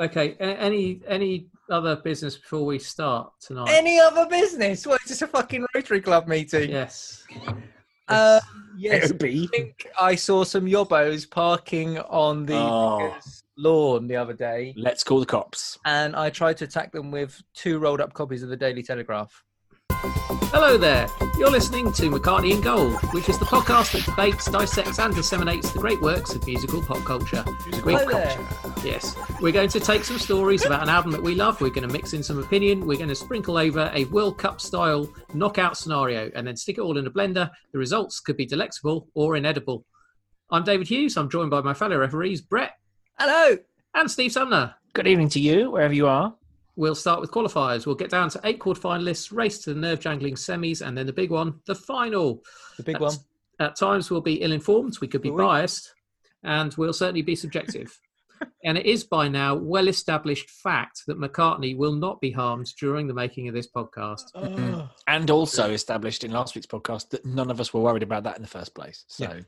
Okay. Any any other business before we start tonight? Any other business? What is this a fucking Rotary Club meeting? Yes. Uh, yes. I think I saw some yobbos parking on the Oh. lawn the other day, Let's call the cops. and I tried to attack them with two rolled up copies of the Daily Telegraph. Hello there. You're listening to McCartney in Gold, which is the podcast that debates, dissects, and disseminates the great works of musical pop culture. We- Hello there. Yes, we're going to take some stories about an album that we love. We're going to mix in some opinion. We're going to sprinkle over a World Cup style knockout scenario and then stick it all in a blender. The results could be delectable or inedible. I'm David Hughes. I'm joined by my fellow referees, Brett Hello. and Steve Sumner. Good evening to you, wherever you are. We'll start with qualifiers. We'll get down to eight quarterfinalists, race to the nerve jangling semis, and then the big one, the final. The big At- one. At times, we'll be ill informed, we could be Will we? biased, and we'll certainly be subjective. and it is by now well established fact that McCartney will not be harmed during the making of this podcast. Oh. And also established in last week's podcast that none of us were worried about that in the first place. So Yeah.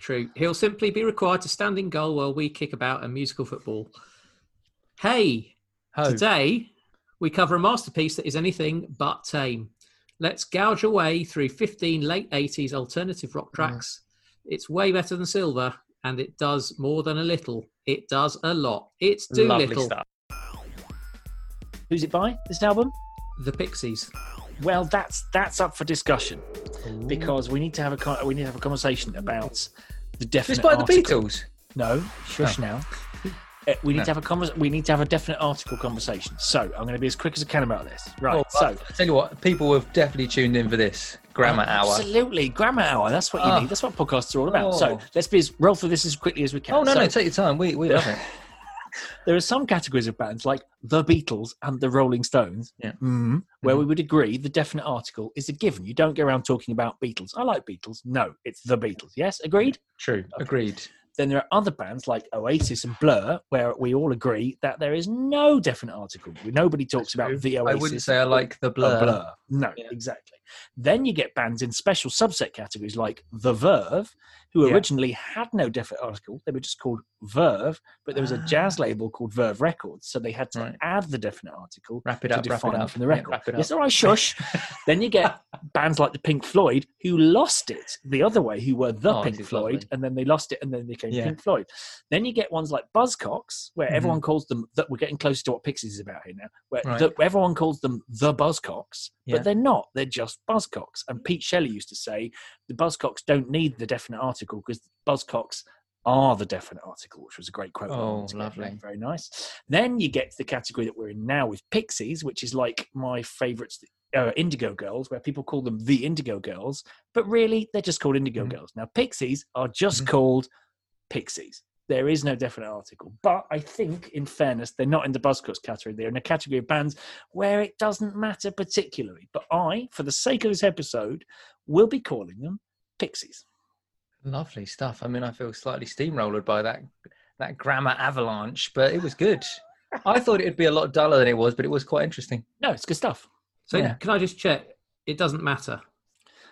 True. He'll simply be required to stand in goal while we kick about a musical football. Hey, Ho. Today, we cover a masterpiece that is anything but tame. Let's gouge away through 15 late 80s alternative rock mm. tracks. It's way better than Silver, and it does more than a little. It does a lot. It's too Lovely little. stuff. who's it by? This album? The Pixies. Well, that's that's up for discussion because we need to have a we need to have a conversation about the definite. It's by the. Beatles. No, shush oh. now. Uh, we need No. to have a convers- We need to have a definite article conversation. So I'm going to be as quick as I can about this. Right. Oh, so I tell you what, people have definitely tuned in for this grammar hour. Absolutely, grammar hour. That's what you Ah. need. That's what podcasts are all about. Oh. So let's be as roll through this as quickly as we can. Oh no, So no, take your time. We we love it. there are some categories of bands like the Beatles and the Rolling Stones, Yeah. mhm, where we would agree the definite article is a given. You don't go around talking about Beatles. I like Beatles. No, it's the Beatles. Yes, agreed. True. Agreed. Then there are other bands like Oasis and Blur where we all agree that there is no definite article. Nobody talks about the I wouldn't say I like the blur. Blur. No, Yeah. exactly. Then you get bands in special subset categories like The Verve, who Yeah. originally had no definite article. They were just called Verve, but there was a jazz label called Verve Records, so they had to Ah. Right. add the definite article Wrap it to up. Wrap define it up. from the record. wrap it Yes, all right, shush. then you get bands like the Pink Floyd, who lost it the other way, who were the Oh, Pink Floyd, lovely. and then they lost it, and then they became Yeah. Pink Floyd. Then you get ones like Buzzcocks, where Mhm. everyone calls them that we're getting closer to what Pixies is about here now, where Right. the, everyone calls them the Buzzcocks, Yeah. but they're not. They're just Buzzcocks. And Pete Shelley used to say the Buzzcocks don't need the definite article because Buzzcocks are the definite article, which was a great quote. Oh, lovely. Very nice. Then you get to the category that we're in now with Pixies, which is like my favourites, uh, Indigo Girls, where people call them the Indigo Girls, but really they're just called Indigo Mhm. Girls. Now, Pixies are just Mhm. called Pixies. There is no definite article, but I think, in fairness, they're not in the Buzzcocks category. They're in a category of bands where it doesn't matter particularly. But I, for the sake of this episode, will be calling them Pixies. Lovely stuff. I mean, I feel slightly steamrolled by that that grammar avalanche, but it was good. I thought it'd be a lot duller than it was, but it was quite interesting. No, it's good stuff. So, Yeah. can I just check? It doesn't matter.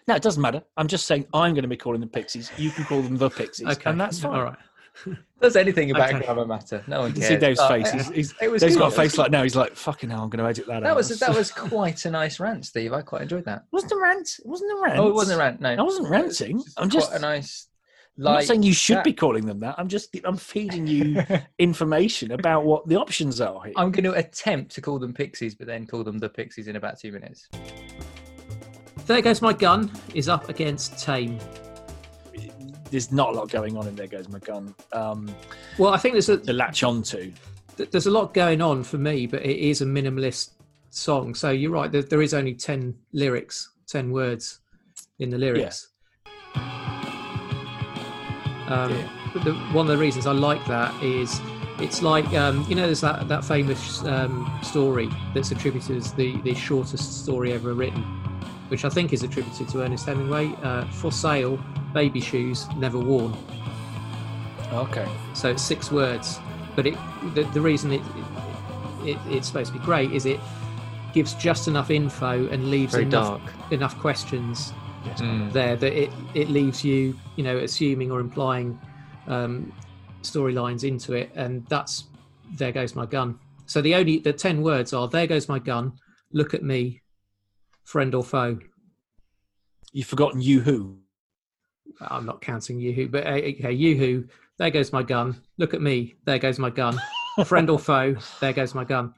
No, it doesn't matter. I'm just saying I'm going to be calling them Pixies. You can call them the Pixies, Okay. and that's fine. All right. Does anything about Okay. grammar matter? No one You can cares. see Dave's Uh, face. it- He's, he's, it was Dave's good. got a face like now. He's like, "Fucking hell, I'm going to edit that, that out." was that was quite a nice rant, Steve. I quite enjoyed that. wasn't a rant. It wasn't a rant. Oh, it wasn't a rant. No, I wasn't ranting. I'm quite just. a nice. I'm not saying you should chat. be calling them that. I'm just. I'm feeding you information about what the options are here. I'm going to attempt to call them pixies, but then call them the pixies in about two minutes. There goes my gun. Is up against Tame. There's not a lot going on in there. Goes my gun. Um, Well, I think there's a to latch onto. th- there's a lot going on for me, but it is a minimalist song. So you're right. There, there is only ten lyrics, ten words in the lyrics. Um, Yeah. the, one of the reasons I like that is it's like um, you know there's that that famous um, story that's attributed as the the shortest story ever written, which I think is attributed to Ernest Hemingway. Uh, For sale, baby shoes never worn. Okay. So it's six words, but it the, the reason it, it it's supposed to be great is it gives just enough info and leaves Very enough dark. enough questions Yes. Mm. there that it it leaves you you know assuming or implying um, storylines into it, and that's there goes my gun. So the only the ten words are there goes my gun, look at me, friend or foe. You've forgotten you who. I'm not counting Yoo-hoo, but uh, okay, Yoo-hoo, there goes my gun. Look at me, there goes my gun. Friend or foe, there goes my gun.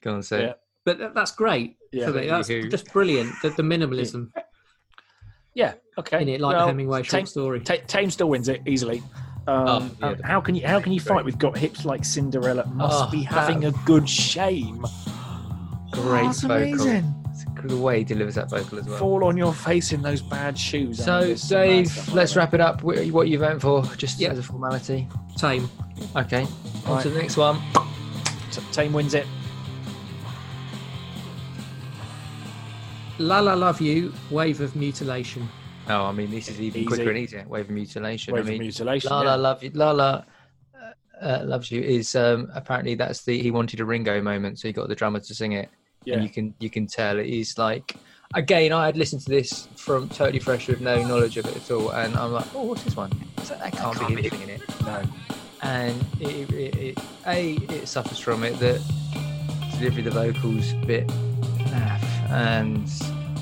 Go on, say. Yeah. it. But that's great Yeah. for me. That's Yoo-hoo. just brilliant. The, the minimalism Yeah. Okay. in it, like Well, the Hemingway short Tame, story. Ta- Tame still wins it easily. Um, Oh, yeah, how can you how can you fight? Great. We've got hips like Cinderella. Must Oh, be that- having a good shame. Great Oh, that's vocal. amazing. It's the way he delivers that vocal as well. Fall on your face in those bad shoes. So, and Dave, stuff let's wrap it up. What you voting for? Just Yep. as a formality. Tame. Okay. On to the next one. T- Tame wins it. La La Love You, Wave of Mutilation. Oh, I mean, this is even Easy. quicker and easier. Wave of mutilation. Wave I of mutilation. La yeah. La Love You. La La uh, uh, loves you is um, apparently that's the he wanted a Ringo moment, so he got the drummer to sing it, Yeah. and you can you can tell it is like. Again, I had listened to this from totally fresh with no knowledge of it at all, and I'm like, oh, what's this one? So that can't, can't be be singing it. No. and it, it, it, a it suffers from it that delivery of the vocals bit naff, and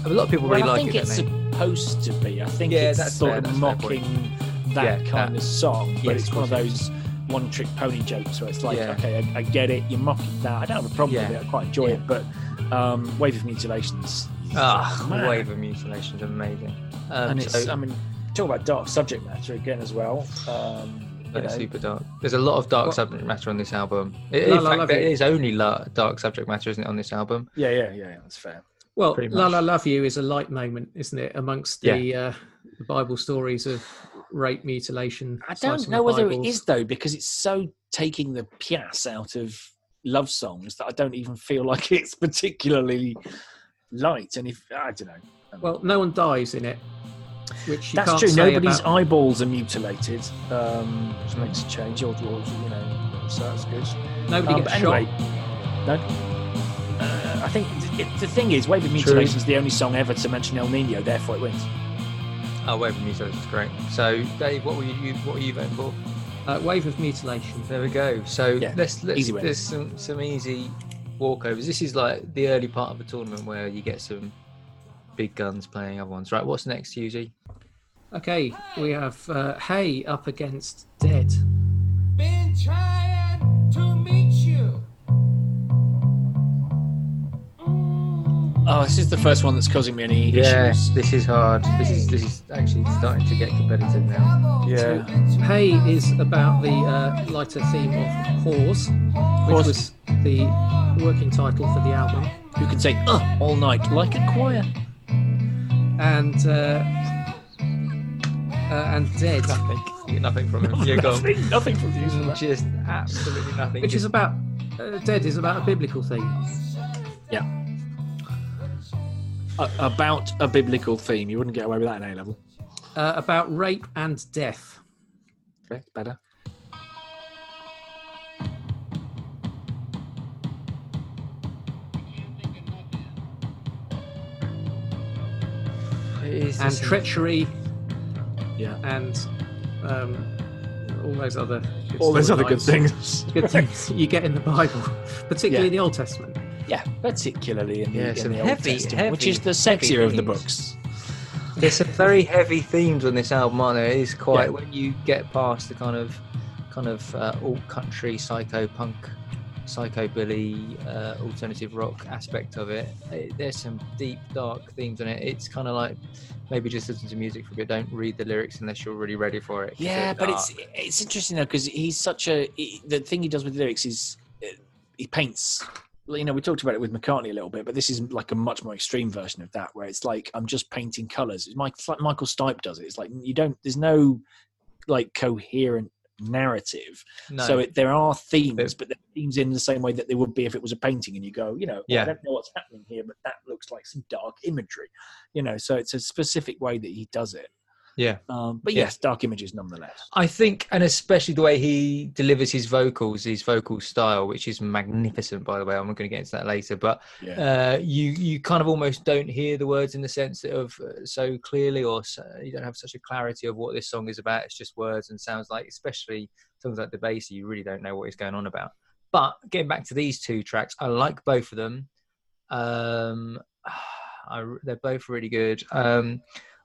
a lot of people really I like think it. it's don't they? supposed to be. I think Yeah, it's that's sort fair, of that's a fair point. mocking that Yeah, kind that- of song, but Yes, it's one of those one-trick pony jokes where it's like, Yeah. okay, I, I get it, you're mocking that. I don't have a problem Yeah. with it. I quite enjoy Yeah. it, but um, Wave of Mutilations. Ah, man. wave of mutilation's amazing. Um, and it's, so, I mean, talk about dark subject matter again as well. Um, you that's know, super dark. There's a lot of dark Well- subject matter on this album. It, La in La fact, Love there You. is only la- dark subject matter, isn't it, on this album? yeah, yeah, yeah, yeah, that's fair. Well, Pretty La. La Love You is a light moment, isn't it, amongst the, uh, the Bible stories of rape, mutilation. I don't know whether Bibles. it is though, because it's so taking the pias out of love songs that I don't even feel like it's particularly light. And if I don't know, Well, no one dies in it, which you that's can't true. say Nobody's about- eyeballs are mutilated, um, which makes a change. Or, or you know, so that's good. Nobody Um, gets but shot. no. Uh, I think it, the thing is, Wave of Mutilation is the only song ever to mention El Nino, therefore it wins. Oh, wave of mutilation is great. So, Dave, what were you, you what were you voting for? Uh, wave of mutilation. There we go. So Yeah, let's let's easy there's some some easy walkovers. This is like the early part of a tournament where you get some big guns playing other ones. Right, what's next, Husey? Okay, we have uh, Hey up against Dead. Oh, this is the first one that's causing me any Yes, issues. this is hard. This is this is actually starting to get competitive now. Yeah. Hey is about the uh, lighter theme of Whores, which Whores. was the working title for the album. You can say uh all night like a choir? And uh, uh, and Dead, Nothing. Nothing from him. You're gone. nothing, nothing from you. from that. Just absolutely nothing. which is about uh, Dead is about a biblical theme. Uh, about a biblical theme. You wouldn't get away with that in A level. Uh, about rape and death. Okay, better. and treachery Yeah. and um, all those other good All those other good things. good things you get in the Bible, particularly Yeah. in the Old Testament. Yeah, particularly in the, Yeah, in the Old heavy- which is the sexier of the books. There's some very heavy themes on this album, aren't there? It is quite Yeah. when you get past the kind of kind of uh, alt country, psycho punk, psychobilly, uh, alternative rock aspect of it. it. There's some deep, dark themes on it. It's kind of like maybe just listen to music for a bit. Don't read the lyrics unless you're really ready for it. Yeah, but dark. it's it's interesting though because he's such a he, the thing he does with lyrics is uh, he paints. You know, we talked about it with McCartney a little bit, but this is like a much more extreme version of that, where it's like I'm just painting colors. It's, like Michael Stipe does it. It's like you don't. There's no like coherent narrative. no. So it, there are themes, But- themes in the same way that they would be if it was a painting, and you go, you know, Yeah. I don't know what's happening here, but that looks like some dark imagery. You know, so it's a specific way that he does it. Yeah. Um, but Yeah. yes, dark images nonetheless. I think, and especially the way he delivers his vocals, his vocal style, which is magnificent, by the way. I'm not going to get into that later, but Yeah. uh, you you kind of almost don't hear the words in the sense of uh, so clearly, or so, you don't have such a clarity of what this song is about. It's just words and sounds like, especially songs like the bass, you really don't know what he's going on about. But getting back to these two tracks, I like both of them. Um, I, they're both really good. Um,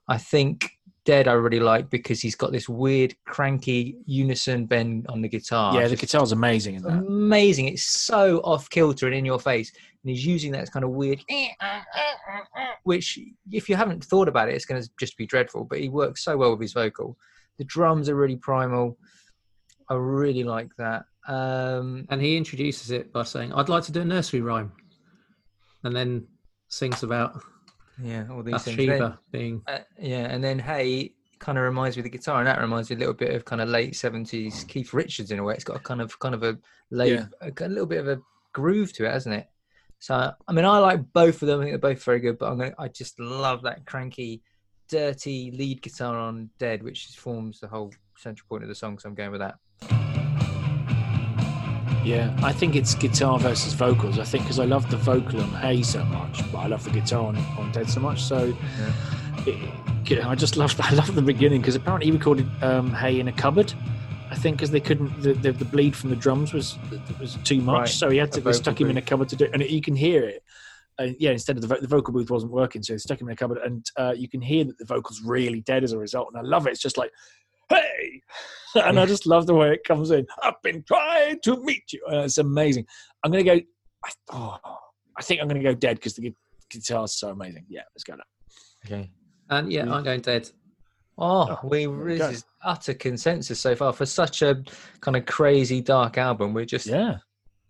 I think Dead I really like because he's got this weird cranky unison bend on the guitar. yeah, the Just guitar's amazing in that. amazing. It's so off kilter and in your face, and he's using that kind of weird, which if you haven't thought about it, it's going to just be dreadful. But he works so well with his vocal. The drums are really primal. I really like that. Um, And he introduces it by saying, "I'd like to do a nursery rhyme," and then sings about yeah, all these things. Then- being. Uh, yeah, and then Hey kind of reminds me of the guitar, and that reminds me a little bit of kind of late seventies Keith Richards in a way. It's got a kind of kind of a late, Yeah. a, a little bit of a groove to it, hasn't it? So I mean, I like both of them. I think they're both very good, but I'm gonna, I just love that cranky, dirty lead guitar on Dead, which forms the whole central point of the song. So I'm going with that. Yeah, I think it's guitar versus vocals. I think because I love the vocal on Hey so much, but I love the guitar on, on Dead so much. So it, I just love I love the beginning because apparently he recorded um, Hey in a cupboard. I think because they couldn't the, the, the bleed from the drums was was too much, Right, so he had to they stuck him in a cupboard to do, it, and you can hear it. Uh, yeah, instead of the, vo- the vocal booth wasn't working, so they stuck him in a cupboard, and uh, you can hear that the vocal's really dead as a result. And I love it. It's just like, hey, and I just love the way it comes in. I've been trying to meet you. Uh, it's amazing. I'm gonna go. I, oh, I think I'm gonna go dead because the gu- guitar's so amazing. Yeah, let's go. Now. Okay. And yeah, Yeah. I'm going dead. Oh, Oh, we we this go. is utter consensus so far for such a kind of crazy dark album. We're just Yeah,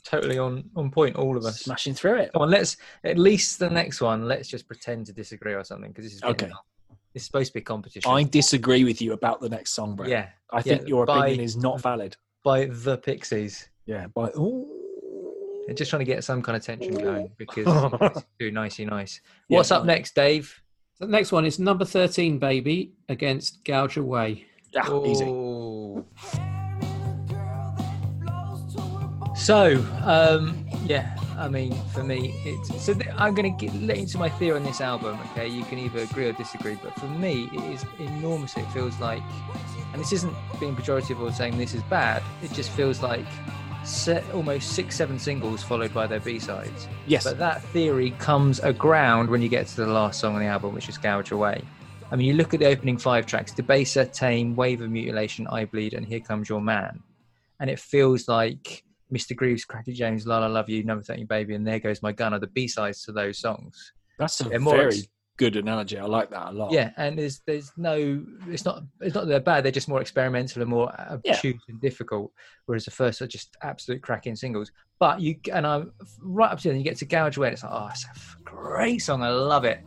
totally on on point, all of us. smashing through it. Come on, let's at least the next one. Let's just pretend to disagree or something because this is Okay. long. This is supposed to be a competition. I disagree with you about the next song, Brett. yeah, I think yeah, your by- opinion is not valid. by the Pixies. Yeah, by ooh. They're just trying to get some kind of tension going because it's too nicey nice. Yeah, What's up fine. next, Dave? The next one is number 13, baby, against Gouge Away. Ah, easy. Oh. So, um, yeah, I mean, for me, it's so th- I'm going to get let into my theory on this album. Okay, you can either agree or disagree, but for me, it is enormous. It feels like, and this isn't being pejorative or saying this is bad. It just feels like se- almost six, seven singles followed by their B sides. Yes. But that theory comes aground when you get to the last song on the album, which is Gouge Away. I mean, you look at the opening five tracks Debaser, Tame, Wave of Mutilation, I Bleed, and Here Comes Your Man. And it feels like Mr. Grooves, Cracky James, La La Love You, Number 13 Baby, and There Goes My Gun are the B sides to those songs. That's a They're very ex- good analogy. I like that a lot. Yeah, and there's there's no it's not it's not that they're bad. They're just more experimental and more Yeah. obtuse and difficult. Whereas the first are just absolute cracking singles. But you and I'm right up to the end. You get to Gouge and it's like oh, it's a great song. I love it.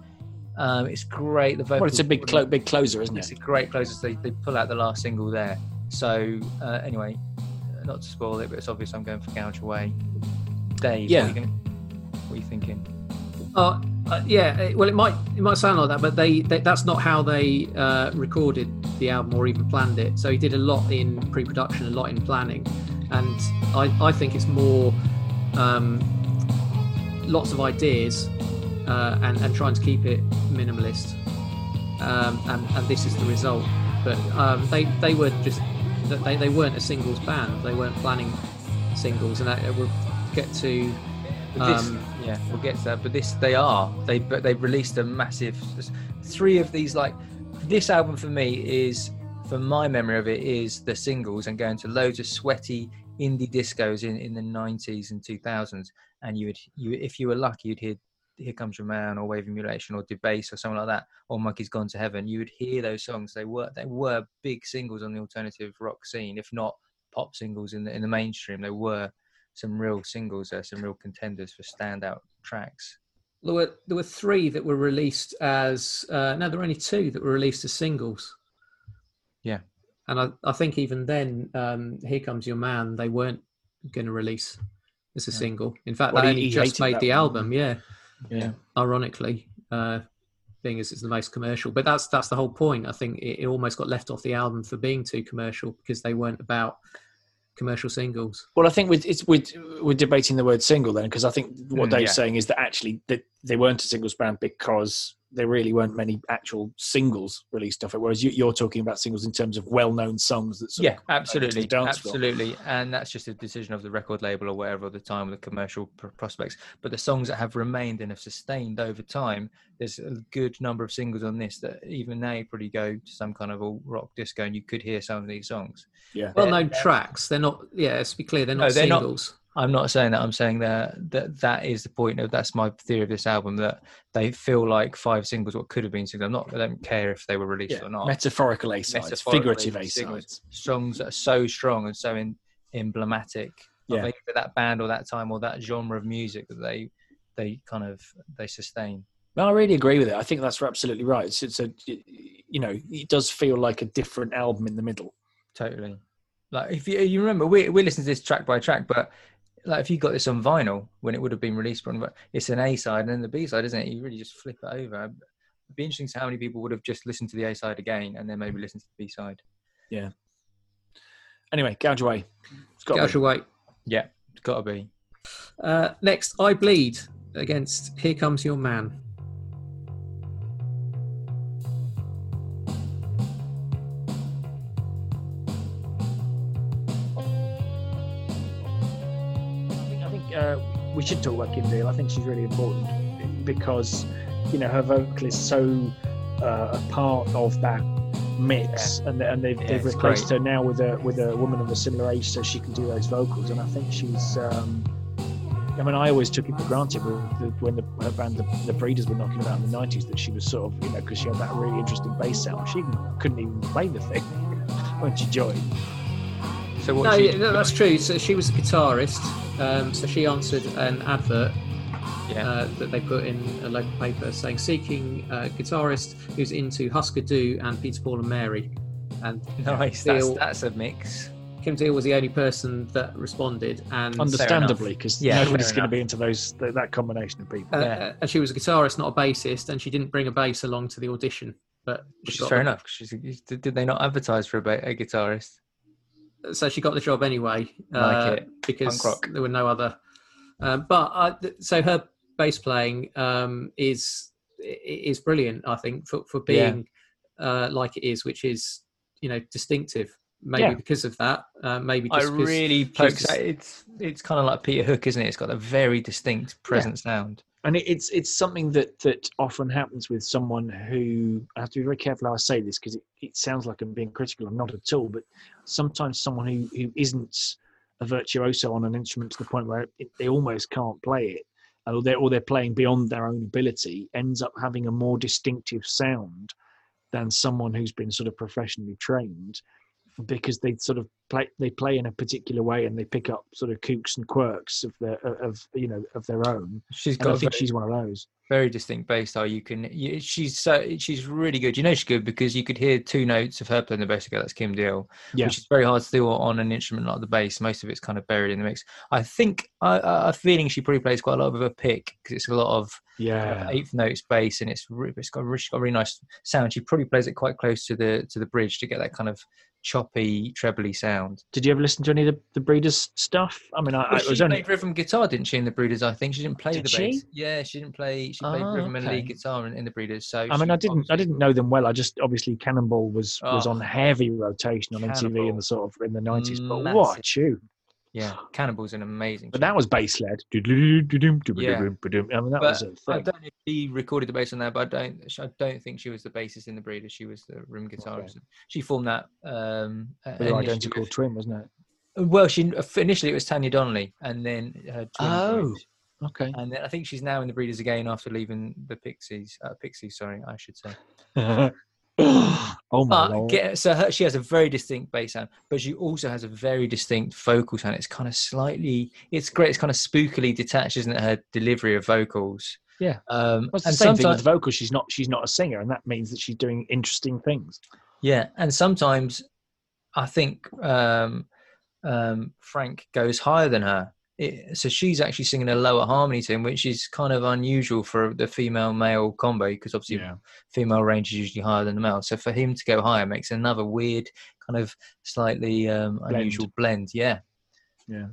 Um, it's great. The Well, it's a big, clo- big closer, isn't It's it? It's a great closer. So they they pull out the last single there. So uh, anyway, not to spoil it, but it's obvious I'm going for Gouge Away. Dave, Yeah. what are you, gonna, what are you thinking? Uh, uh, yeah, well, it might it might sound like that, but they, they that's not how they uh, recorded the album or even planned it. So he did a lot in pre-production, a lot in planning, and I, I think it's more um, lots of ideas uh, and and trying to keep it minimalist, um, and and this is the result. But um, they they were just they, they weren't a singles band. They weren't planning singles, and I, we'll get to. But this, Um, yeah, we'll get to that. But this, they are. They but they've released a massive three of these. Like this album for me is, for my memory of it, is the singles and going to loads of sweaty indie discos in in the nineties and two thousands. And you would you if you were lucky, you'd hear "Here Comes Your Man" or "Wave Emulation or "Debase" or something like that, or "Monkey's Gone to Heaven." You would hear those songs. They were they were big singles on the alternative rock scene, if not pop singles in the in the mainstream. They were some real singles there, some real contenders for standout tracks. There were there were three that were released as uh, no, there were only two that were released as singles. Yeah. and I, I think even then, um, "Here Comes Your Man" they weren't going to release as a Yeah. single. In fact, Well, they only just made the one. album. Yeah, Yeah. ironically, uh, being as it's the most commercial. But that's that's the whole point. I think it, it almost got left off the album for being too commercial because they weren't about commercial singles. Well, I think with, it's we're, we're debating the word single then, because I think what Mm, Dave's yeah. saying is that actually that they weren't a singles band because there really weren't many actual singles released off it. Whereas you, you're talking about singles in terms of well-known songs that sort yeah, of go to the absolutely, dance floor. absolutely, and that's just a decision of the record label or whatever at the time with the commercial pr- prospects. But the songs that have remained and have sustained over time, there's a good number of singles on this that even now probably go to some kind of all rock disco and you could hear some of these songs. Yeah. Well-known tracks. They're not. Yeah, let's be clear. They're not No, they're not- singles. I'm not saying that. I'm saying that that that is the point of that's my theory of this album that they feel like five singles what could have been singles. I'm not. I don't care if they were released Yeah, or not. metaphorical A sides, figurative A sides. songs that are so strong and so in, emblematic Yeah. of that band or that time or that genre of music that they they kind of they sustain. No, I really agree with it. I think that's absolutely right. It's, it's a, you know, it does feel like a different album in the middle. Totally. Like if you you remember, we we listened to this track by track, but like if you got this on vinyl when it would have been released from, it's an A side and then the B side, isn't it? You really just flip it over. It'd be interesting to see how many people would have just listened to the A side again and then maybe listened to the B side. Yeah. Anyway, gouge away. It's got to Gouge be. away. Yeah, it's got to be. Uh, next, I bleed against Here Comes Your Man. We should talk about Kim Deal. I think she's really important because you know her vocal is so uh, a part of that mix, and and they've, Yeah, they've replaced great. her now with a with a woman of a similar age, so she can do those vocals. And I think she's. Um, I mean, I always took it for granted when the, when the her band, the, the Breeders, were knocking about in the '90s that she was sort of, you know, because she had that really interesting bass sound. She couldn't even play the thing when she joined. So what No, she, no, that's true. So she was a guitarist. Um, so she answered an advert yeah. uh, that they put in a local paper saying seeking a guitarist who's into Husker Du and Peter Paul and Mary. And nice. That's, Deal. that's a mix. Kim Deal was the only person that responded, and Understandably, because Yeah, nobody's going to be into those th- that combination of people. uh, Yeah. and she was a guitarist, not a bassist, and she didn't bring a bass along to the audition. But Which is fair the- enough. 'cause She's, did did they not advertise for a, ba- a guitarist? So she got the job anyway Like uh, it. because there were no other. Um, but I, so her bass playing um, is is brilliant. I think for for Yeah. being uh, like it is, which is you know distinctive. Maybe Yeah. because of that. Uh, maybe I really just- It's it's kind of like Peter Hook, isn't it? It's got a very distinct present sound. And it's it's something that that often happens with someone who I have to be very careful how I say this because it, it sounds like I'm being critical. I'm not at all, but sometimes someone who who isn't a virtuoso on an instrument to the point where it, they almost can't play it, or they're or they're playing beyond their own ability, ends up having a more distinctive sound than someone who's been sort of professionally trained because they sort of play they play in a particular way and they pick up sort of kooks and quirks of their of you know of their own She's and got I a think very, she's one of those. very distinct bass style. You can. You, she's so she's really good. You know she's good because you could hear two notes of her playing the bass together. That's Kim Deal, Yeah. which is very hard to do on an instrument like the bass. Most of it's kind of buried in the mix. I think I, I, I'm feeling she probably plays quite a lot of a pick because it's a lot of Yeah. Uh, eighth notes bass and it's it's got, she's got a really nice sound. She probably plays it quite close to the to the bridge to get that kind of choppy, trebly sound. Did you ever listen to any of the, the Breeders stuff? I mean, I, I Well, she was played only rhythm guitar, didn't she? In the Breeders, I think she didn't play Did the she? bass. Yeah, she didn't play. She played Oh, rhythm and lead guitar in, in the Breeders. So I mean, I didn't, I didn't know them well. I just obviously Cannonball was was Oh, on ah. heavy rotation on MTV in the sort of in the nineties. But what a tune! Yeah, Cannibal's an amazing. But that was bass led. Yeah. I mean, that But was a I don't know if she recorded the bass on that, but I don't. I don't think she was the bassist in the Breeders. She was the rhythm guitarist. She formed that. Um, initially identical with- twin, wasn't it? Well, she initially it was Tanya Donnelly, and then her twin. Oh. joined. Okay. and then I think she's now in the Breeders again after leaving the Pixies. Uh, Pixies, sorry, I should say. oh my But get, so her, she has a very distinct bass sound, but she also has a very distinct vocal sound. It's kind of slightly, it's great. It's kind of spookily detached, isn't it? Her delivery of vocals. Yeah. Um, Well, and same thing with vocals. She's not she's not a singer, and that means that she's doing interesting things. yeah, and sometimes I think um, um, Frank goes higher than her. It, so she's actually singing a lower harmony tune, which is kind of unusual for the female male combo because obviously female range is usually higher than the male. So for him to go higher makes another weird kind of slightly um, Blend. unusual blend. Yeah. yeah.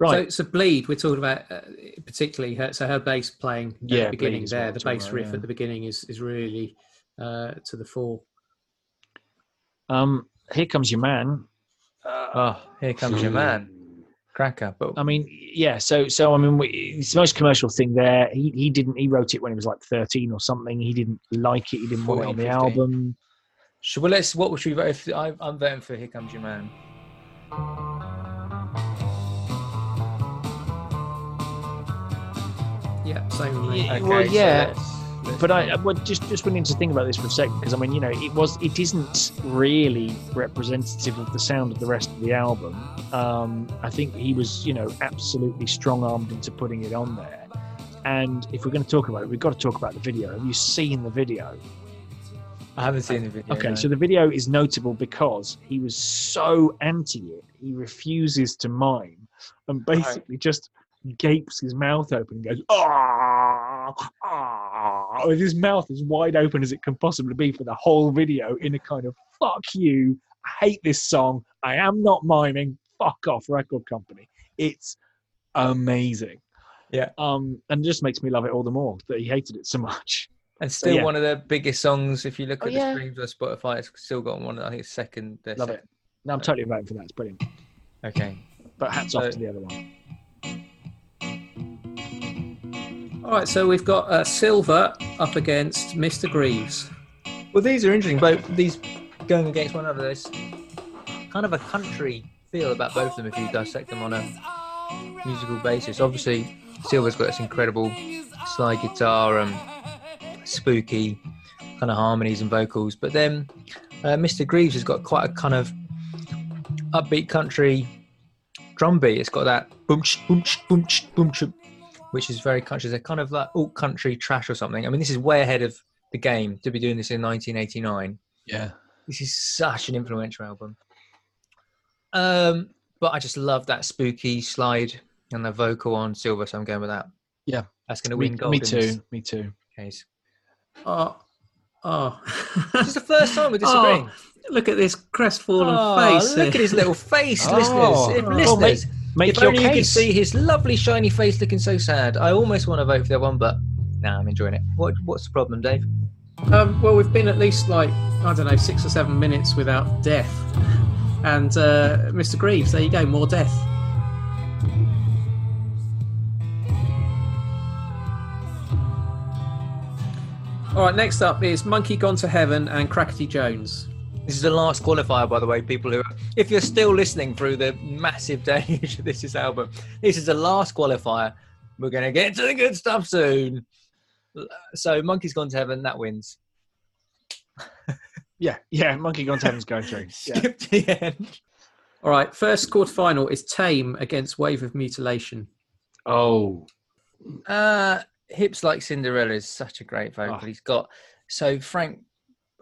Right. So, so bleed. We're talking about uh, particularly her. So her bass playing at Yeah, the beginning Bleed is what there. The bass about, riff yeah. at the beginning is is really uh, to the fore. um, here comes your man. Uh, Oh, here comes your man, cracker. But I mean, yeah. So, so I mean, we, it's the most commercial thing there. He he didn't. He wrote it when he was like thirteen or something. He didn't like it. He didn't want it on the 15. album. should, well, let's. What should we vote? For? I, I'm voting for "Here Comes Your Man." Yeah, same with me. Yeah. Okay, well, yeah, let's- let's But I I- well, just just went in to think about this for a second because I mean, you know, it was it isn't really representative of the sound of the rest of the album. Um, I think he was, you know, absolutely strong armed into putting it on there. And if we're going to talk about it, we've got to talk about the video. Have you seen the video? I haven't seen the video. Okay, no. so the video is notable because he was so anti it, he refuses to mime and basically just gapes his mouth open and goes, ah, ah, with his mouth as wide open as it can possibly be for the whole video in a kind of fuck you, I hate this song, I am not miming, fuck off, record company. It's amazing. Yeah. Um, and it just makes me love it all the more that he hated it so much. and still yeah. one of the biggest songs. If you look Oh, at yeah. the streams on Spotify, it's still got one. I think it's second. their Love second. it. No, I'm totally voting for that. It's brilliant. Okay. But hats off to the other one. All right, so we've got uh, Silver up against Mr. Greaves. Well, these are interesting. Both these going against one another. There's kind of a country feel about both of them if you dissect them on a musical basis. Obviously, Silver's got this incredible slide guitar and spooky kind of harmonies and vocals, but then uh, Mr. Greaves has got quite a kind of upbeat country drum beat. It's got that boom boom boom boom which is very country. They're kind of like alt country trash or something. I mean, this is way ahead of the game to be doing this in 1989. Yeah. This is such an influential album. Um, but I just love that spooky slide and the vocal on Silver, so I'm going with that. Yeah. that's going to Me, win gold. me too. Me too. Case. Oh, oh. This is the first time we're disagreeing. look at this crestfallen Oh, face. look at his little face, Oh. listeners. If Oh. Listeners, Make if your only you could case. see his lovely shiny face looking so sad. I almost want to vote for that one, but nah, I'm enjoying it. What What's the problem, Dave? Um, well, we've been at least like I don't know six or seven minutes without death, and uh, Mr. Greaves. There you go, more death. All right, next up is Monkey Gone to Heaven and Crackety Jones. This is the last qualifier, by the way, people who, if you're still listening through the massive deluge of this is album, this is the last qualifier. We're going to get to the good stuff soon. So, Monkey's Gone to Heaven, that wins. Yeah, yeah. Monkey Gone to Heaven's going through. Yeah. Skip to the end. All right, first quarterfinal is Tame against Wave of Mutilation. Oh, Uh, Hips Like Cinderella is such a great vocal. Oh. He's got, so Frank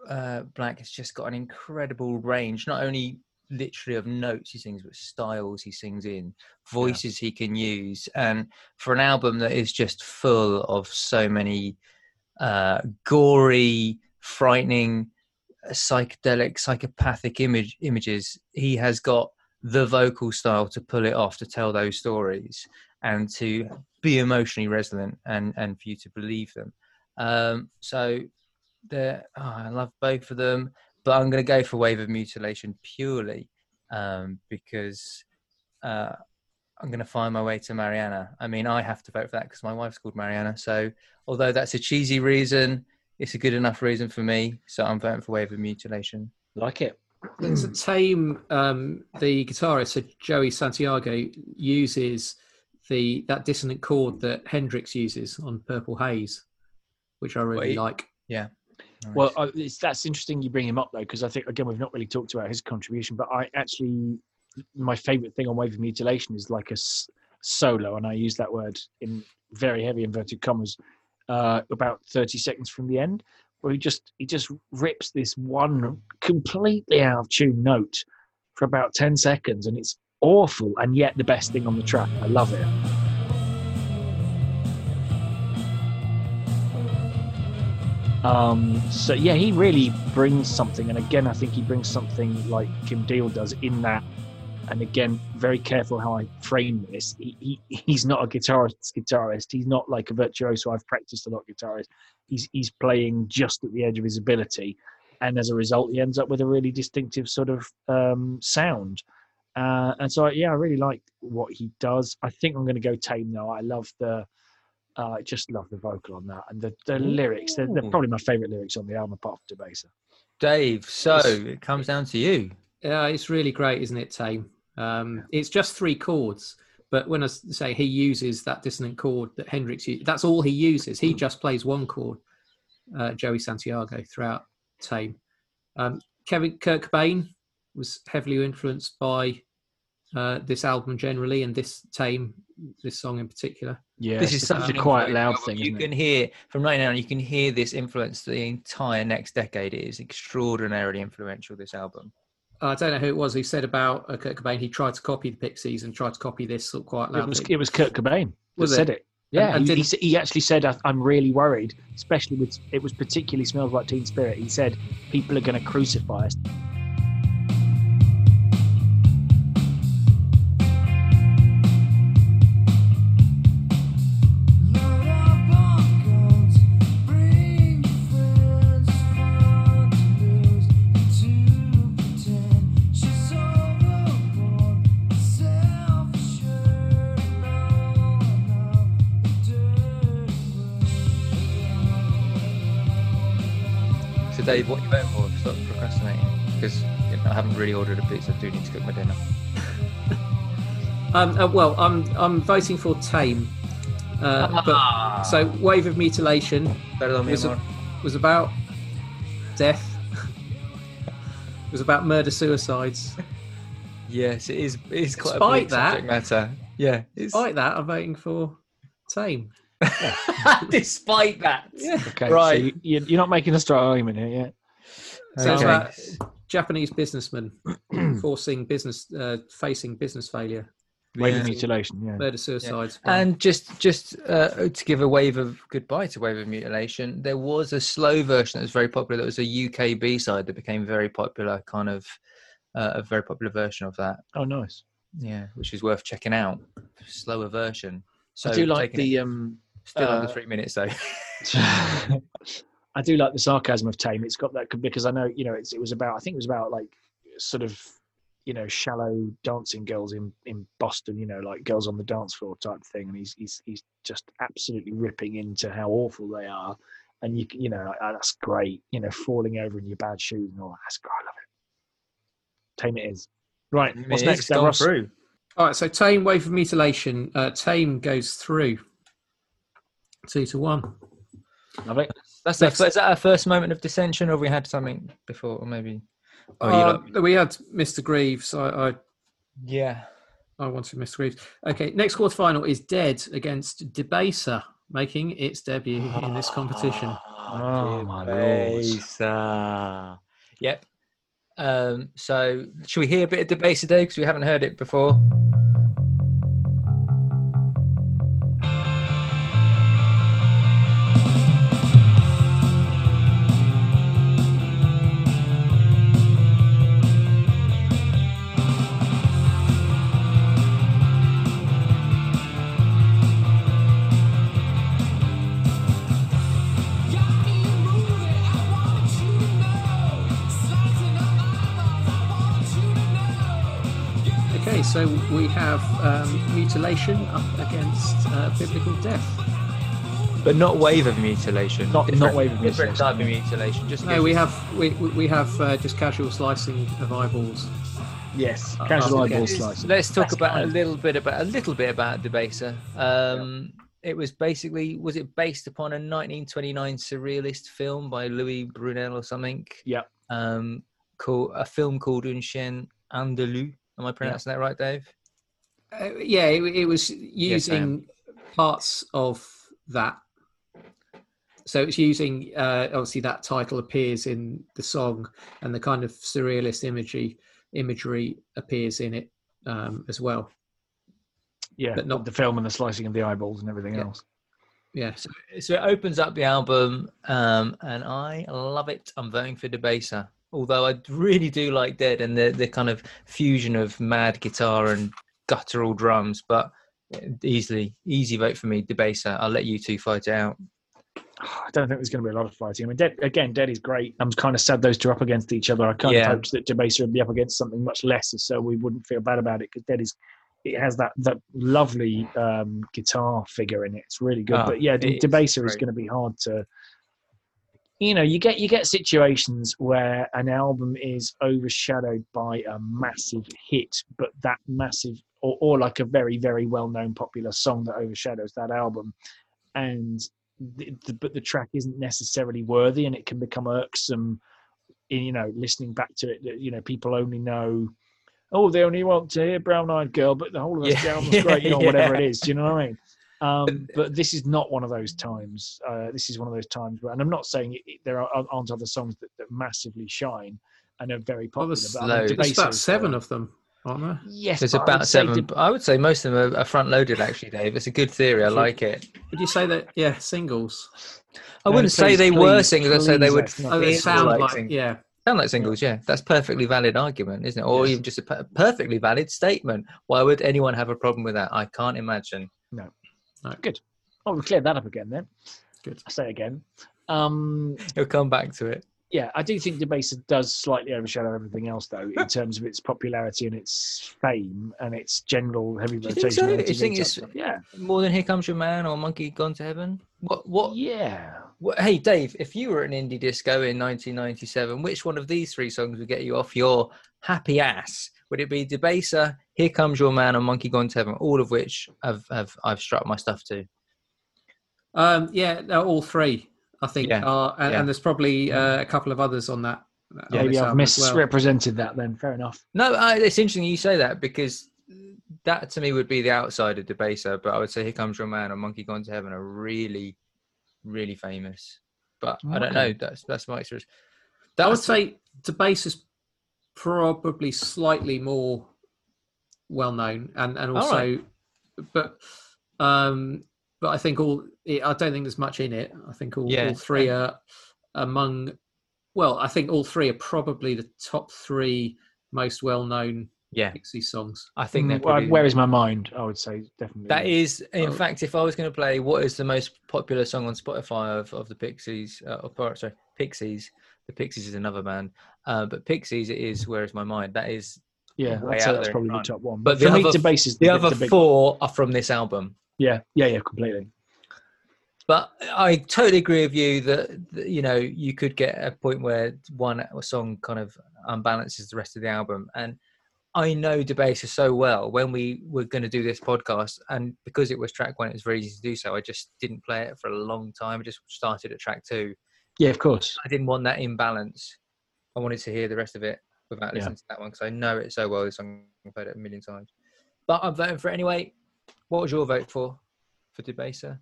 uh, Black has just got an incredible range, not only literally of notes he sings, but styles he sings in, voices he can use. And for an album that is just full of so many uh, gory, frightening, uh, psychedelic, psychopathic image images, he has got the vocal style to pull it off to tell those stories and to be emotionally resonant and and for you to believe them. Um, so the oh, I love both of them, but I'm going to go for Wave of Mutilation purely um, because uh, I'm going to find my way to Mariana. I mean, I have to vote for that because my wife's called Mariana. So although that's a cheesy reason, it's a good enough reason for me. So I'm voting for Wave of Mutilation. like it. So Tame, um, the guitarist, so Joey Santiago, uses the that dissonant chord that Hendrix uses on Purple Haze, which I really Wait. like. Well, uh, it's, that's interesting you bring him up though, because I think again we've not really talked about his contribution, but I actually my favourite thing on Wave of Mutilation is like a s- solo, and I use that word in very heavy inverted commas, uh, about thirty seconds from the end, where he just he just rips this one completely out of tune note for about ten seconds, and it's awful, and yet the best thing on the track. I love it. Um, so yeah, he really brings something, and again, I think he brings something like Kim Deal does in that and again, very careful how I frame this. He, he he's not a guitarist. Guitarist. He's not like a virtuoso. I've practiced a lot guitarist. He's he's playing just at the edge of his ability, and as a result, he ends up with a really distinctive sort of um, sound. Uh, and so, yeah, I really like what he does. I think I'm going to go tame though. I love the, uh, I just love the vocal on that and the, the lyrics. They're, they're probably my favourite lyrics on the album, apart from Debaser. Dave, so it comes down to you. Yeah, it's really great, isn't it, Tame? Um, it's just three chords, but when I say he uses that dissonant chord that Hendrix used, that's all he uses. He just plays one chord, uh, Joey Santiago, throughout Tame. Um, Kevin Kirk Cobain was heavily influenced by uh, this album generally, and this Tame, this song in particular. Yeah, this is such a an quiet, loud thing. You Isn't can it? hear from right now. You can hear this influence the entire next decade. It is extraordinarily influential. This album. I don't know who it was who said about uh, Kurt Cobain. He tried to copy the Pixies and tried to copy this sort of quite It loud. was it was Kurt Cobain that it? said it. Yeah, and he, he, he actually said, "I- "I'm really worried, especially with it was particularly smells like Teen Spirit." He said, "People are going to crucify us." So, Dave, what are you voting for? Stop procrastinating because you know, I haven't really ordered a pizza. I do need to cook my dinner. Um, uh, well, I'm I'm voting for Tame. Uh, but so Wave of Mutilation was, Mark. was about death. it was about murder suicides. Yes, it is. It is quite a Despite bleak that- subject matter. Yeah, it's, Despite that, I'm voting for Tame. despite that. Yeah. Okay, Right. So you, you- you're not making a strong argument here yet. So Okay. about Japanese businessman forcing business, uh, facing business failure, Wave Yeah. of mutilation. Yeah. murder suicides. by- And just just uh, to give a wave of goodbye to Wave of Mutilation, there was a slow version that was very popular. That was a UK B side that became very popular, kind of uh, a very popular version of that. Oh, nice. Yeah, which is worth checking out. Slower version. So I do like the um. Still under uh, three minutes though. I do like the sarcasm of Tame. It's got that because I know you know it's, it was about I think it was about like sort of you know shallow dancing girls in in Boston. You know like girls on the dance floor type thing, and he's he's he's just absolutely ripping into how awful they are. And you you know like, oh, that's great. You know falling over in your bad shoes and all that. That's great. I love it. Tame it is. Right. What's It's next? then, gone Ross? through. All right, so Tame Wave of Mutilation. Uh, Tame goes through two to one. Love it. That's our, is that our first moment of dissension, or have we had something before, or maybe? Oh, you Uh, like- we had Mr. Greaves. I, I yeah. I wanted Mr. Greaves. Okay, next quarterfinal is Dead against Debaser, making its debut in this competition. Oh my lord. Debaser. Yep. Um, so, should we hear a bit of Debaser, Dave? Because we haven't heard it before. We have um, Mutilation up against uh, Biblical Death. But not wave of mutilation. Not- not wave of mutilation. Different mutilation. type of mutilation. Just No, we have we, we we have uh, just casual slicing of eyeballs. Yes. Uh, Casual okay. eyeball slicing. Let's talk That's about a little bit about a little bit about Debaser. Um, It was basically was it based upon a 1929 surrealist film by Louis Brunel or something? Yep. Um, called a film called Un Chien Andalou. Am I pronouncing that right, Dave? Uh, yeah, it, it was I am. using parts of that. So it's using uh, obviously that title appears in the song, and the kind of surrealist imagery imagery appears in it um, as well. Yeah, but not- the film and the slicing of the eyeballs and everything Yeah. else. Yes. So it opens up the album, um, and I love it. I'm voting for Debaser. Although I really do like Dead and the the kind of fusion of mad guitar and guttural drums, but easily easy vote for me, Debaser. I'll let you two fight it out. I don't think there's going to be a lot of fighting. I mean, Dead, again, Dead is great. I'm kind of sad those two are up against each other. I kind Yeah. of hoped that Debaser would be up against something much lesser, so we wouldn't feel bad about it because Dead is. It has that that lovely um, guitar figure in it. It's really good. Ah, but yeah, it is Debaser is going to be hard to. You know, you get you get situations where an album is overshadowed by a massive hit, but that massive or, or like a very very well known popular song that overshadows that album, and the, the, but the track isn't necessarily worthy and it can become irksome in, you know listening back to it that, you know people only know oh they only want to hear brown eyed girl but the whole of the Yeah, album's great you know whatever it is do you know what i mean? Um, but this is not one of those times uh, this is one of those times where and i'm not saying it, it- there are, aren't other songs that, that massively shine and are very Well, popular there's, but I mean, loads. there's about seven of them, aren't there? yes There's but I about would say seven. Deb- I would say most of them are, are front loaded, actually, Dave. It's a good theory. I Sure. like it. Would you say that? Yeah, singles. I No, wouldn't say please, they were please, singles. I'd say they please, would Oh, they sound like, singles. yeah. Sound like singles, yeah. That's perfectly valid argument, isn't it? Or Yes. even just a per- perfectly valid statement. Why would anyone have a problem with that? I can't imagine. No. no. Good oh we cleared that up again then Good. i say again um He'll come back to it. Yeah, I do think Debaser does slightly overshadow everything else, though, in terms of its popularity and its fame and its general heavy Do you think rotation. so? You think it's- yeah, More than Here Comes Your Man or Monkey Gone to Heaven? What? What? yeah. what hey, Dave, if you were at an indie disco in 1997, which one of these three songs would get you off your happy ass? Would it be Debaser, Here Comes Your Man, or Monkey Gone to Heaven? All of which have, have I've struck my stuff to. Um, yeah, all three, I think. Yeah, Are, and, yeah. and there's probably uh, a couple of others on that. on Maybe I've as well. misrepresented that. Then fair enough. No, I, it's interesting you say that because that to me would be the outside of Debaser, but I would say Here Comes Your Man and Monkey Gone to Heaven are really, really famous. But I don't know. That's that's my experience. That I would say Debase is probably slightly more well known, and and also, right. but um, but I think all I don't think there's much in it. I think all, Yeah, all three are among. Well, I think all three are probably the top three most well known yeah. Pixie songs. I think they're Mm, probably, where is my mind? I would say definitely. That is, in Oh. fact, if I was going to play what is the most popular song on Spotify of, of the Pixies, uh, of, or, sorry, Pixies, the Pixies is another band, uh, but Pixies it is Where Is My Mind? That is, yeah. way I'd say out that's probably the top one. But But the for me, other- Debase the the, other the big, four are from this album. Yeah, yeah, yeah, completely. But I totally agree with you that, that, you know you could get a point where one song kind of unbalances the rest of the album, and I know Debaser so well. When we were going to do this podcast, and because it was track one, it was very easy to do so. I just didn't play it for a long time. I just started at track two. Yeah, of course. I didn't want that imbalance. I wanted to hear the rest of it without Yeah. listening to that one because I know it so well. This song I've played it a million times. But I'm voting for it anyway. What was your vote for for Debaser?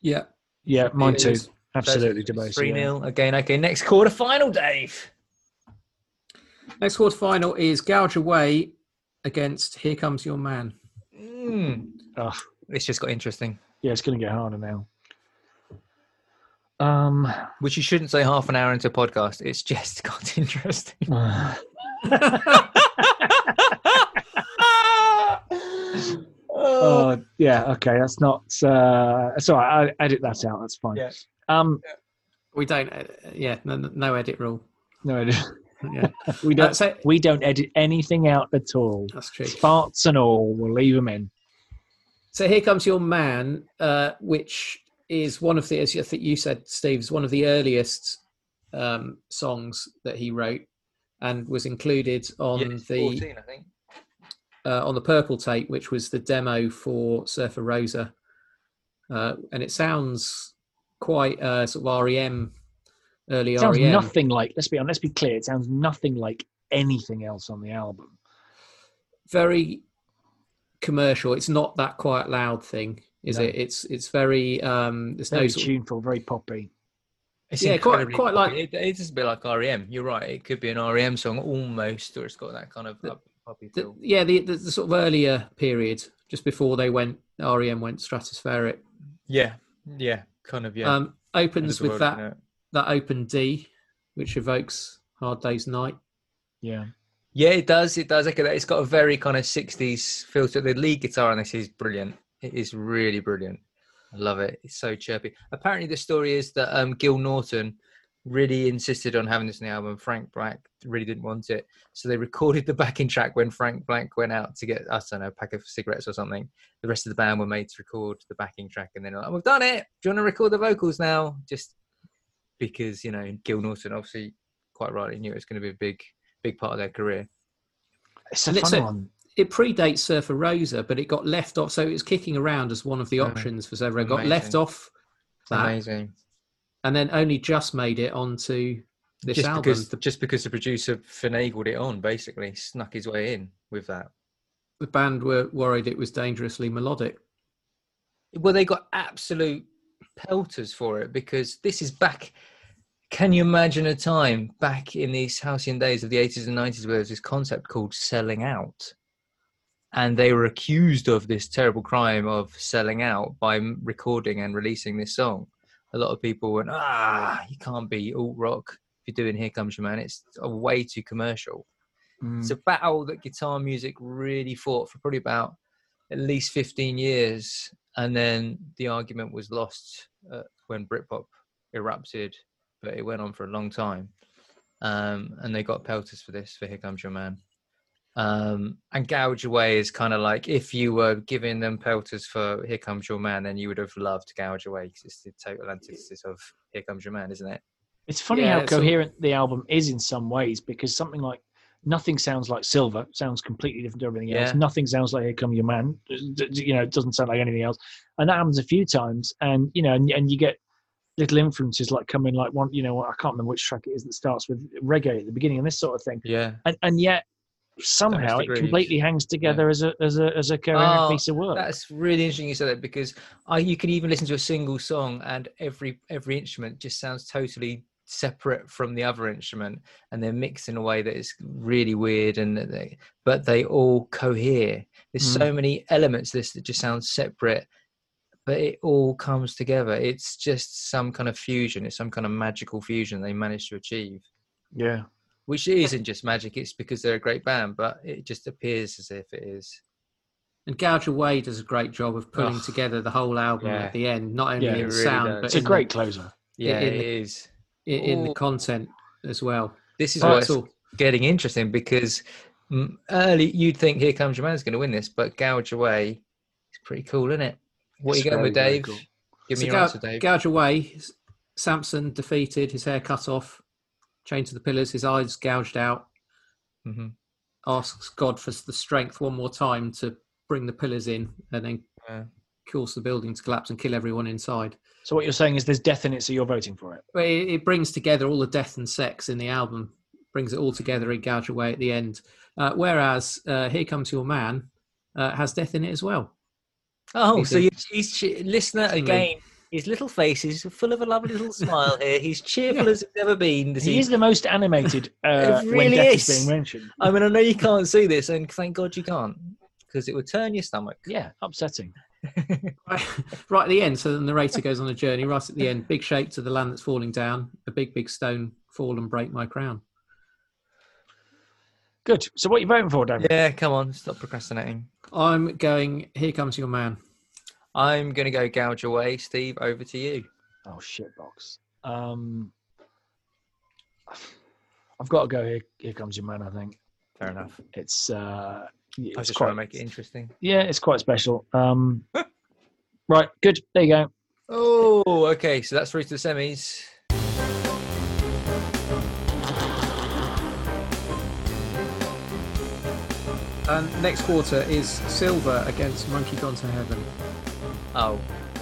Yeah, Yeah, mine It too. Absolutely, Debase. Three yeah. again. Okay, next quarter final, Dave. next quarter final is Gouge Away against Here Comes Your Man. Mm. Oh, It's just got interesting. yeah, it's going to get harder now. Um, Which you shouldn't say half an hour into a podcast. It's just got interesting. oh yeah, okay, that's not. Uh, sorry, I edit that out. That's fine. Yeah. Um, We don't, uh, yeah, no, no edit rule. no, edit. Yeah, we Uh, don't. so we don't edit anything out at all. that's true. Farts and all, we'll leave them in. So here comes your man, uh, which is one of the, as I think you said, Steve's one of the earliest um, songs that he wrote, and was included on Yeah, the 14, I think. Uh, on the Purple tape, which was the demo for Surfer Rosa, uh, and it sounds quite uh, sort of REM, early It sounds REM. nothing like. Let's be honest. Let's be clear. It sounds nothing like anything else on the album. very commercial. It's not that quiet loud thing, is No. it? It's it's very um, there's Very no sort of, tuneful, very poppy. It's Yeah, quite- incredibly quite like- It, it's just a bit like REM. You're right. It could be an REM song almost, or it's got that kind of The- up- poppy the, feel. yeah the, the the sort of earlier period just before they went REM went stratospheric. Yeah, yeah, kind of. Yeah. Um, opens with the that world, that open D, which evokes Hard Day's Night. Yeah. Yeah, it does. It does. Okay, it's got a very kind of '60s feel to it. The lead guitar on this is brilliant. It is really brilliant. I love it. It's so chirpy. Apparently, the story is that um, Gil Norton really insisted on having this in the album. Frank Black really didn't want it, so they recorded the backing track when Frank Black went out to get I don't know a pack of cigarettes or something. The rest of the band were made to record the backing track, and then like, oh, "We've done it. Do you want to record the vocals now?" Just because you know Gil Norton obviously quite rightly knew it was going to be a big, big part of their career. It's a And it's a- one. It predates Surfer Rosa, but it got left off. So it was kicking around as one of the Yeah. options for Surfer. It got left off that, Amazing. And then only just made it onto this just album. because The, just because the producer finagled it on, basically snuck his way in with that. the band were worried it was dangerously melodic. Well, they got absolute pelters for it because this is back. Can you imagine a time back in these halcyon days of the 80s and 90s where there was this concept called selling out? And they were accused of this terrible crime of selling out by recording and releasing this song. A lot of people went, ah, you can't be alt rock if you're doing Here Comes Your Man. It's a way too commercial. Mm. It's a battle that guitar music really fought for probably about at least 15 years. And then the argument was lost uh, when Britpop erupted, but it went on for a long time. Um, and they got pelters for this, for Here Comes Your Man. Um, and Gouge Away is kind of like if you were giving them pelters for Here Comes Your Man, then you would have loved Gouge Away because it's the total antithesis of Here Comes Your Man, isn't it? It's funny Yeah, how it's all- coherent the album is in some ways because something like Nothing sounds like Silver, sounds completely different to everything else. Yeah. Nothing sounds like Here Come Your Man, you know, it doesn't sound like anything else. And that happens a few times. And, you know, and, and you get little influences like coming like one, you know, I can't remember which track it is that starts with reggae at the beginning and this sort of thing. Yeah. And, and yet somehow it completely hangs together as a as a as a coherent Oh, piece of work. That's really interesting you said that because I, you can even listen to a single song and every every instrument just sounds totally separate from the other instrument and they're mixed in a way that is really weird and they, but they all cohere. There's so mm. many elements to this that just sound separate, but it all comes together. It's just some kind of fusion. It's some kind of magical fusion they managed to achieve. Yeah. Which isn't just magic, it's because they're a great band, but it just appears as if it is. And Gouge Away does a great job of pulling Ugh. together the whole album Yeah. at the end, not only Yeah, in really sound, does. but It's a in, great closer. Yeah, in it the- is. the, in the content as well. This is Oh, why it's it's all- getting interesting because early you'd think Here Comes Your Man's going to win this, but Gouge Away is pretty cool, isn't it? What It's are you going with, very, very Dave? cool. Give me So your Gou- answer, Dave. Gouge Away, Samson defeated, his hair cut off, chained to the pillars, his eyes gouged out, hmm asks God for the strength one more time to bring the pillars in and then Yeah. cause the building to collapse and kill everyone inside. So what you're saying is there's death in it, so you're voting for it. But it, it brings together all the death and sex in the album, brings it all together in Gouge Away at the end. Uh, whereas uh, Here Comes Your Man uh, has death in it as well. Oh, so you, he's che- listener Absolutely. again. His little face is full of a lovely little smile here. He's cheerful Yeah. as he's ever been. This He is the most animated uh, It when death is. is being mentioned. I mean, I know you can't see this, and thank God you can't, because it would turn your stomach. Yeah, upsetting. right, right at the end, so the narrator goes on a journey. Right at the end, big shake to the land that's falling down. A big, big stone fall and break my crown. Good. So what are you voting for, David? Yeah, come on, stop procrastinating. I'm going. Here comes your man. I'm going to go gouge away. Steve, over to you. Oh shitbox. Um, I've got to go. Here, here comes your man. I think Fair enough. it's. Uh, I was just quite. trying to make it interesting. Yeah, it's quite special. Um, right. Good. There you go. Oh, okay. So that's through to the semis. And next quarter is Silver against Monkey Gone to Heaven. Oh,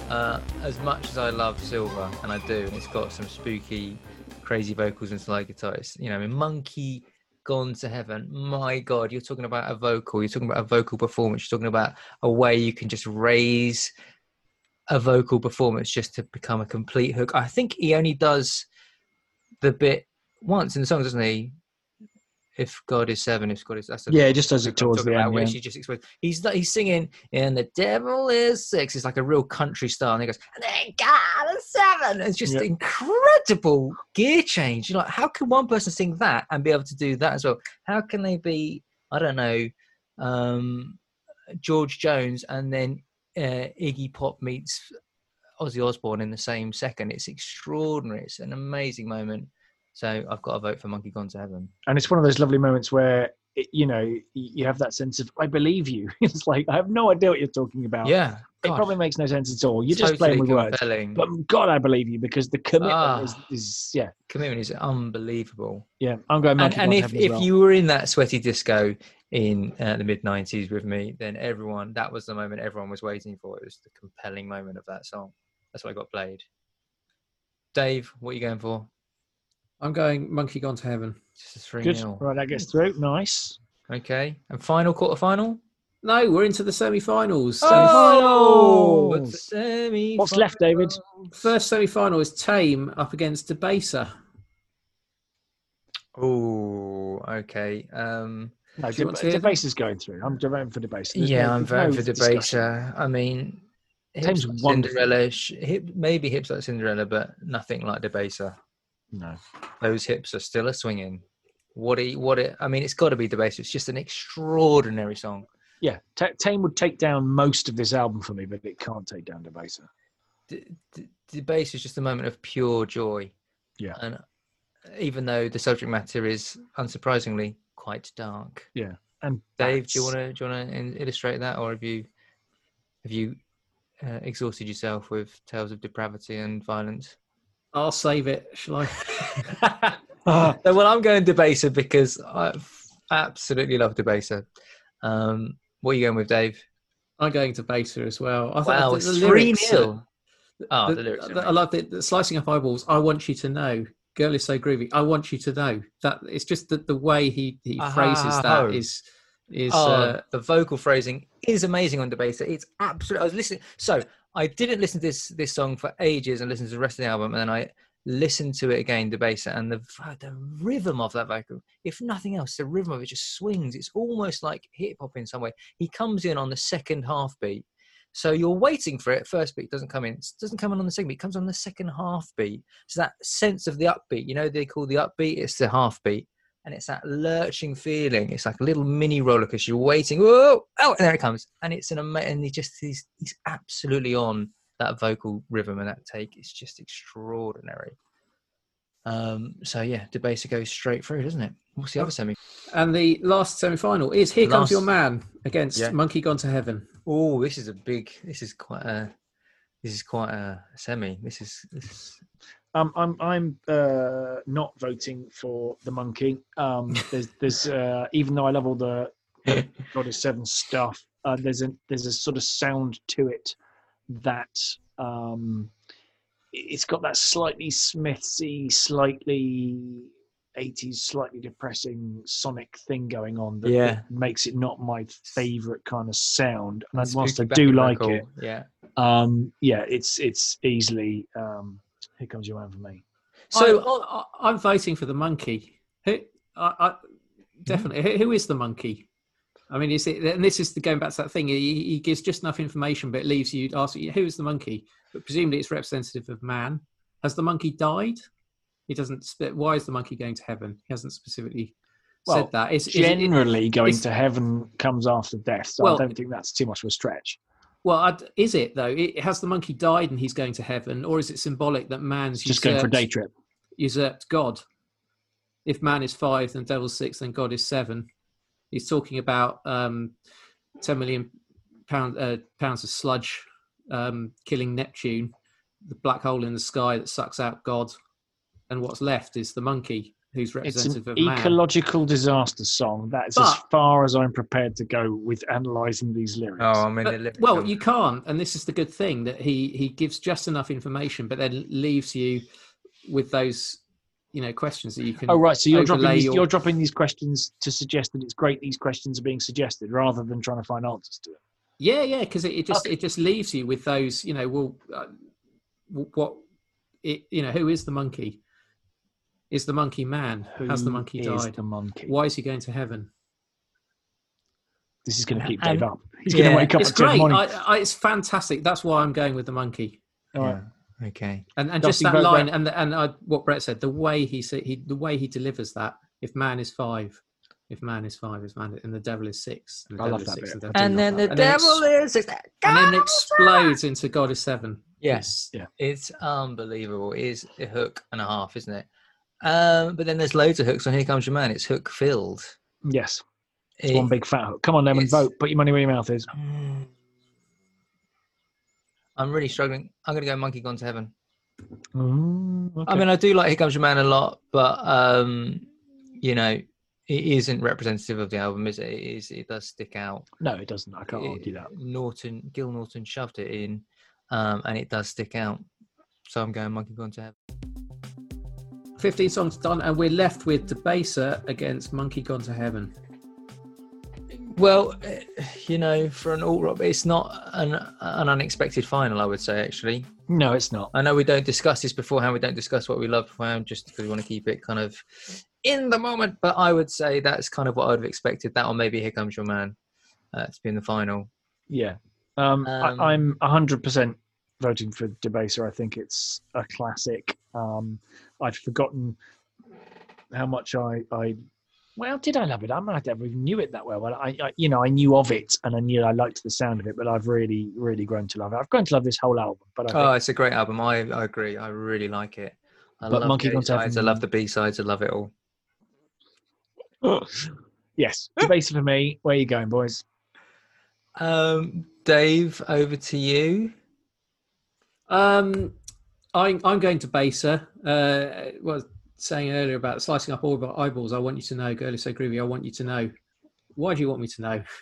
uh, as much as I love Silver, and I do, and it's got some spooky, crazy vocals and slide guitar. You know, I mean, Monkey Gone to Heaven. My God, you're talking about a vocal. You're talking about a vocal performance. You're talking about a way you can just raise a vocal performance just to become a complete hook. I think he only does the bit once in the song, doesn't he? If God is seven, if God is that's Yeah, it just does it towards the end. where yeah. she just explains. He's not- he's singing, and the devil is six. It's like a real country style, and he goes, and then God is seven. It's just Yeah. incredible gear change. You're like, how can one person sing that and be able to do that as well? How can they be? I don't know, um, George Jones, and then uh, Iggy Pop meets Ozzy Osbourne in the same second. It's extraordinary. It's an amazing moment. So I've got to vote for Monkey Gone to Heaven. and it's one of those lovely moments where it, you know you have that sense of I believe you. it's like I have no idea what you're talking about. Yeah, it probably makes no sense at all. You're just playing with words. compelling. But God, I believe you because the commitment Ah. is, is yeah commitment is unbelievable. yeah. I'm going. And, Monkey and Gone if, if well. you were in that sweaty disco in uh, the mid 90s with me, then everyone, that was the moment everyone was waiting for. It was the compelling moment of that song. That's what I got played. Dave, what are you going for? I'm going Monkey Gone to Heaven. Just a 3 good, 0. right? That gets through. Nice. Okay. And final quarter final? No, we're into the semi-finals. Oh! What's the semi What's left, David? First semi-final is Tame up against Debaser. Oh, okay. Um, No, Do you want to the hear is going through. I'm voting for the base. yeah, I'm voting for Debaser. I mean, Tame's hips like. Cinderella, sh- hip, maybe hips like Cinderella, but nothing like Debaser. No. Those hips are still a swinging. What it, what it, I mean, it's got to be the bass. It's just an extraordinary song. Yeah, Ta Tame would take down most of this album for me, but it can't take down Debaser. D- d- Debaser is just a moment of pure joy. Yeah. And even though the subject matter is unsurprisingly quite dark, Yeah. And Dave, do you want to do you want to illustrate that, or have you have you uh, exhausted yourself with tales of depravity and violence? I'll save it. Shall I? Ah, So, well, I'm going Debaser because I absolutely love Debaser. Um, what are you going with, Dave? I'm going to Debaser as well. I thought Wow, the- three nil. Oh, the- the lyrics. the- I love the, slicing up eyeballs. I want you to know. Girl is so groovy. I want you to know that it's just that the way he he Ah, phrases that is is Oh, uh, the vocal phrasing is amazing on Debaser. It's absolutely. I was listening. So I didn't listen to this this song for ages and listened to the rest of the album, and then I listened to it again, the bass and the the rhythm of that vocal. If nothing else, the rhythm of it just swings. It's almost like hip hop in some way. He comes in on the second half beat. So you're waiting for it. First beat doesn't come in. It doesn't come in on the second beat. It comes on the second half beat. So that sense of the upbeat, you know, they call the upbeat. It's the half beat and it's that lurching feeling. It's like a little mini roller coaster. You're waiting, whoa, oh, and there it comes, and it's an amazing. And he just he's he's absolutely on that vocal rhythm and that take. It's just extraordinary. Um, so yeah, Debaser goes straight through, doesn't it? What's the other semi? and the last semi-final is Here Comes Your Man against Yeah. Monkey Gone to Heaven. Oh, this is a big. This is quite a. This is quite a semi. This is. This is Um, I'm I'm uh, not voting for the monkey. Um, there's there's uh, even though I love all the Goddess Seven stuff, uh, there's a there's a sort of sound to it that um, it's got that slightly Smithsy, slightly 80s, slightly depressing sonic thing going on that, that makes it not my favorite kind of sound. And I, whilst I do like vocal, it, Yeah. um, yeah, it's it's easily um, here comes your man for me. So I, am voting for the monkey. Who, I, I, mm-hmm. definitely. Who, who is the monkey? I mean, is it? And this is the going back to that thing. He, he gives just enough information, but it leaves you asking, who is the monkey? But presumably, it's representative of man. Has the monkey died? He doesn't. Why is the monkey going to heaven? He hasn't specifically Well, said that. Is, is it- Generally, going is- to heaven comes after death, so Well- I don't think that's too much of a stretch. Well, I'd- is it though? It, has the monkey died and he's going to heaven, or is it symbolic that man's Just going for a day trip. usurped God. If man is five, then devil's six, then God is seven. He's talking about um, ten million pound, uh, pounds of sludge um, killing Neptune, the black hole in the sky that sucks out God, and what's left is the monkey, who's It's an of man. ecological disaster song. That is as far as I'm prepared to go with analysing these lyrics. Oh, I mean, But- well, you can't, and this is the good thing that he he gives just enough information, but then leaves you with those you know questions that you can. Oh right, so you're dropping these, your- you're dropping these questions to suggest that it's great these questions are being suggested rather than trying to find answers to it. Yeah, yeah, because it, it just Okay. it just leaves you with those, you know, well, uh, what it, you know, who is the monkey? Is the monkey man? Has the monkey is died? the monkey? Why is he going to heaven? This is going to keep And- Dave up. He's going to yeah, wake up It's at 10 great. morning. I, I, it's fantastic. That's why I'm going with the monkey. All right. Yeah. Okay. And and Dusty just that vote, line, Brett. and and uh, what Brett said, the way he said, he the way he delivers that. If man is five, if man is five, is man, and the devil is six, and the I devil love is that six, bit. and I do And then the And then devil is. and then explodes into God is seven. Yes. Yeah. It's unbelievable. It is a hook and a half, isn't it? Um, but then there's loads of hooks on Here Comes Your Man. It's hook filled. Yes. It's It- one big fat hook. Come on, Lemon, vote. Put your money where your mouth is. I'm really struggling. I'm going to go Monkey Gone to Heaven. Mm, I mean, I do like Here Comes Your Man a lot, but um, you know, it isn't representative of the album, is it? It is. It does stick out. no, it doesn't. I can't It- argue that. Norton, Gil Norton shoved it in, um, and it does stick out. So I'm going Monkey Gone to Heaven. 15 songs done, and we're left with Debaser against Monkey Gone to Heaven. Well, eh, you know, for an alt rock, it's not an an unexpected final. I would say actually. No, it's not. I know we don't discuss this beforehand. We don't discuss what we love beforehand, just because we want to keep it kind of in the moment. But I would say that's kind of what I'd have expected. That or maybe Here Comes Your Man uh, to be in the final. Yeah. Um, Um, I, I'm 100% voting for Debaser. I think it's a classic. Um, I'd forgotten how much I, I, well, did I love it? I mean, I never even knew it that well. Well, I, I, you know, I knew of it and I knew I liked the sound of it, but I've really, really grown to love it. I've grown to love this whole album. But I think, Oh, it's a great album. I, I agree. I really like it. I But love Monkey the Gone to A-sides, I love the B sides. I love it all. yes, Debaser for me. Where are you going, boys? Um, Dave, over to you. Um, I, I'm going to Baser. Uh, was saying earlier about slicing up all of our eyeballs. I want you to know, girl is so groovy. I want you to know. Why do you want me to know?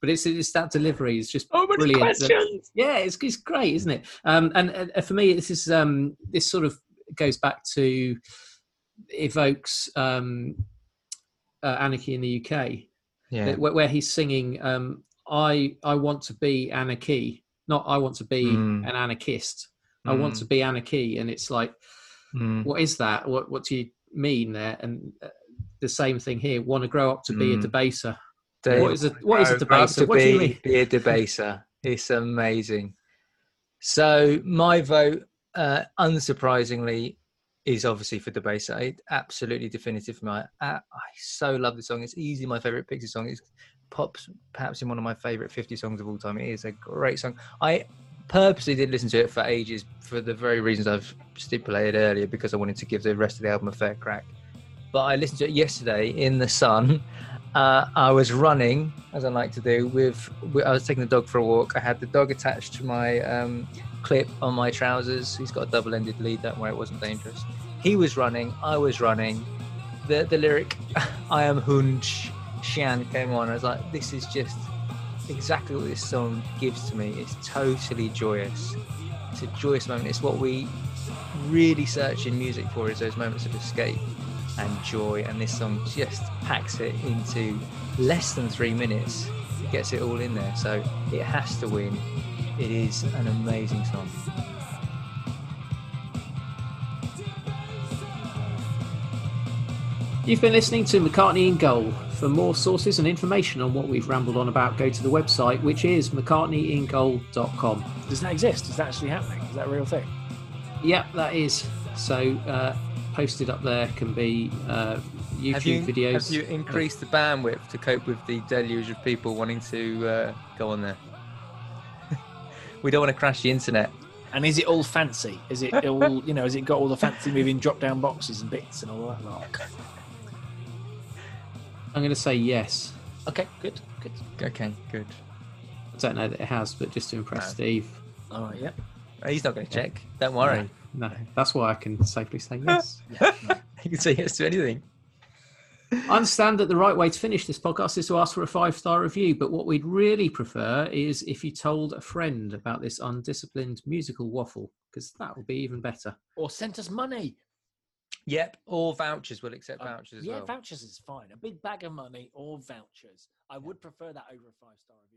But it's it's that delivery. It's just Oh, many brilliant. questions. yeah, it's, it's great, isn't it? Um, and, and for me, this is um, this sort of goes back to evokes um, uh, Anarchy in the UK, Yeah. where, where he's singing, um, "I I want to be anarchy, not I want to be Mm. an anarchist. I want Mm. to be anarchy." And it's like, Mm. what is that? What what do you mean there? And uh, the same thing here. Want to grow up to be a Mm. debaser. Dave, What is a what is a debaser? What do you be- mean? Be a debaser. It's amazing. So my vote, uh, unsurprisingly, is obviously for debaser. It absolutely definitive for me. I, I so love the song. It's easily my favorite Pixie song. It's pops perhaps in one of my favorite 50 songs of all time. It is a great song. I purposely didn't listen to it for ages for the very reasons I've stipulated earlier because I wanted to give the rest of the album a fair crack. But I listened to it yesterday in the sun uh, I was running, as I like to do, with, with I was taking the dog for a walk. I had the dog attached to my um, clip on my trousers. He's got a double-ended lead. That way, it wasn't dangerous. He was running. I was running. The the lyric "I am Hun Sh- chien" came on. I was like, this is just exactly what this song gives to me. It's totally joyous. It's a joyous moment. It's what we really search in music for is those moments of escape and joy and this song just packs it into less than three minutes it gets it all in there so it has to win it is an amazing song You've been listening to McCartney in Goal. For more sources and information on what we've rambled on about, go to the website, which is mccartneyingoal.com. Does that exist? Is that actually happening? Is that a real thing? Yep, that is. So, uh, posted up there can be uh, YouTube have you, videos. have you increased the bandwidth to cope with the deluge of people wanting to uh, go on there we don't want to crash the internet And is it all fancy? Is it all, you know, has it got all the fancy moving drop down boxes and bits and all that? lot? I'm going to say yes. Okay, good, good. okay good I don't know that it has, but just to impress No. Steve. All right, yeah. Oh, he's not going to check don't worry No, no, that's why I can safely say yes. yeah. no. you can say yes to anything I understand that the right way to finish this podcast is to ask for a five star review, but what we'd really prefer is if you told a friend about this undisciplined musical waffle, because that would be even better. Or sent us money. Yep or vouchers we'll accept Uh, vouchers as yeah, well vouchers is fine. A big bag of money or vouchers. I would prefer that over a five star review.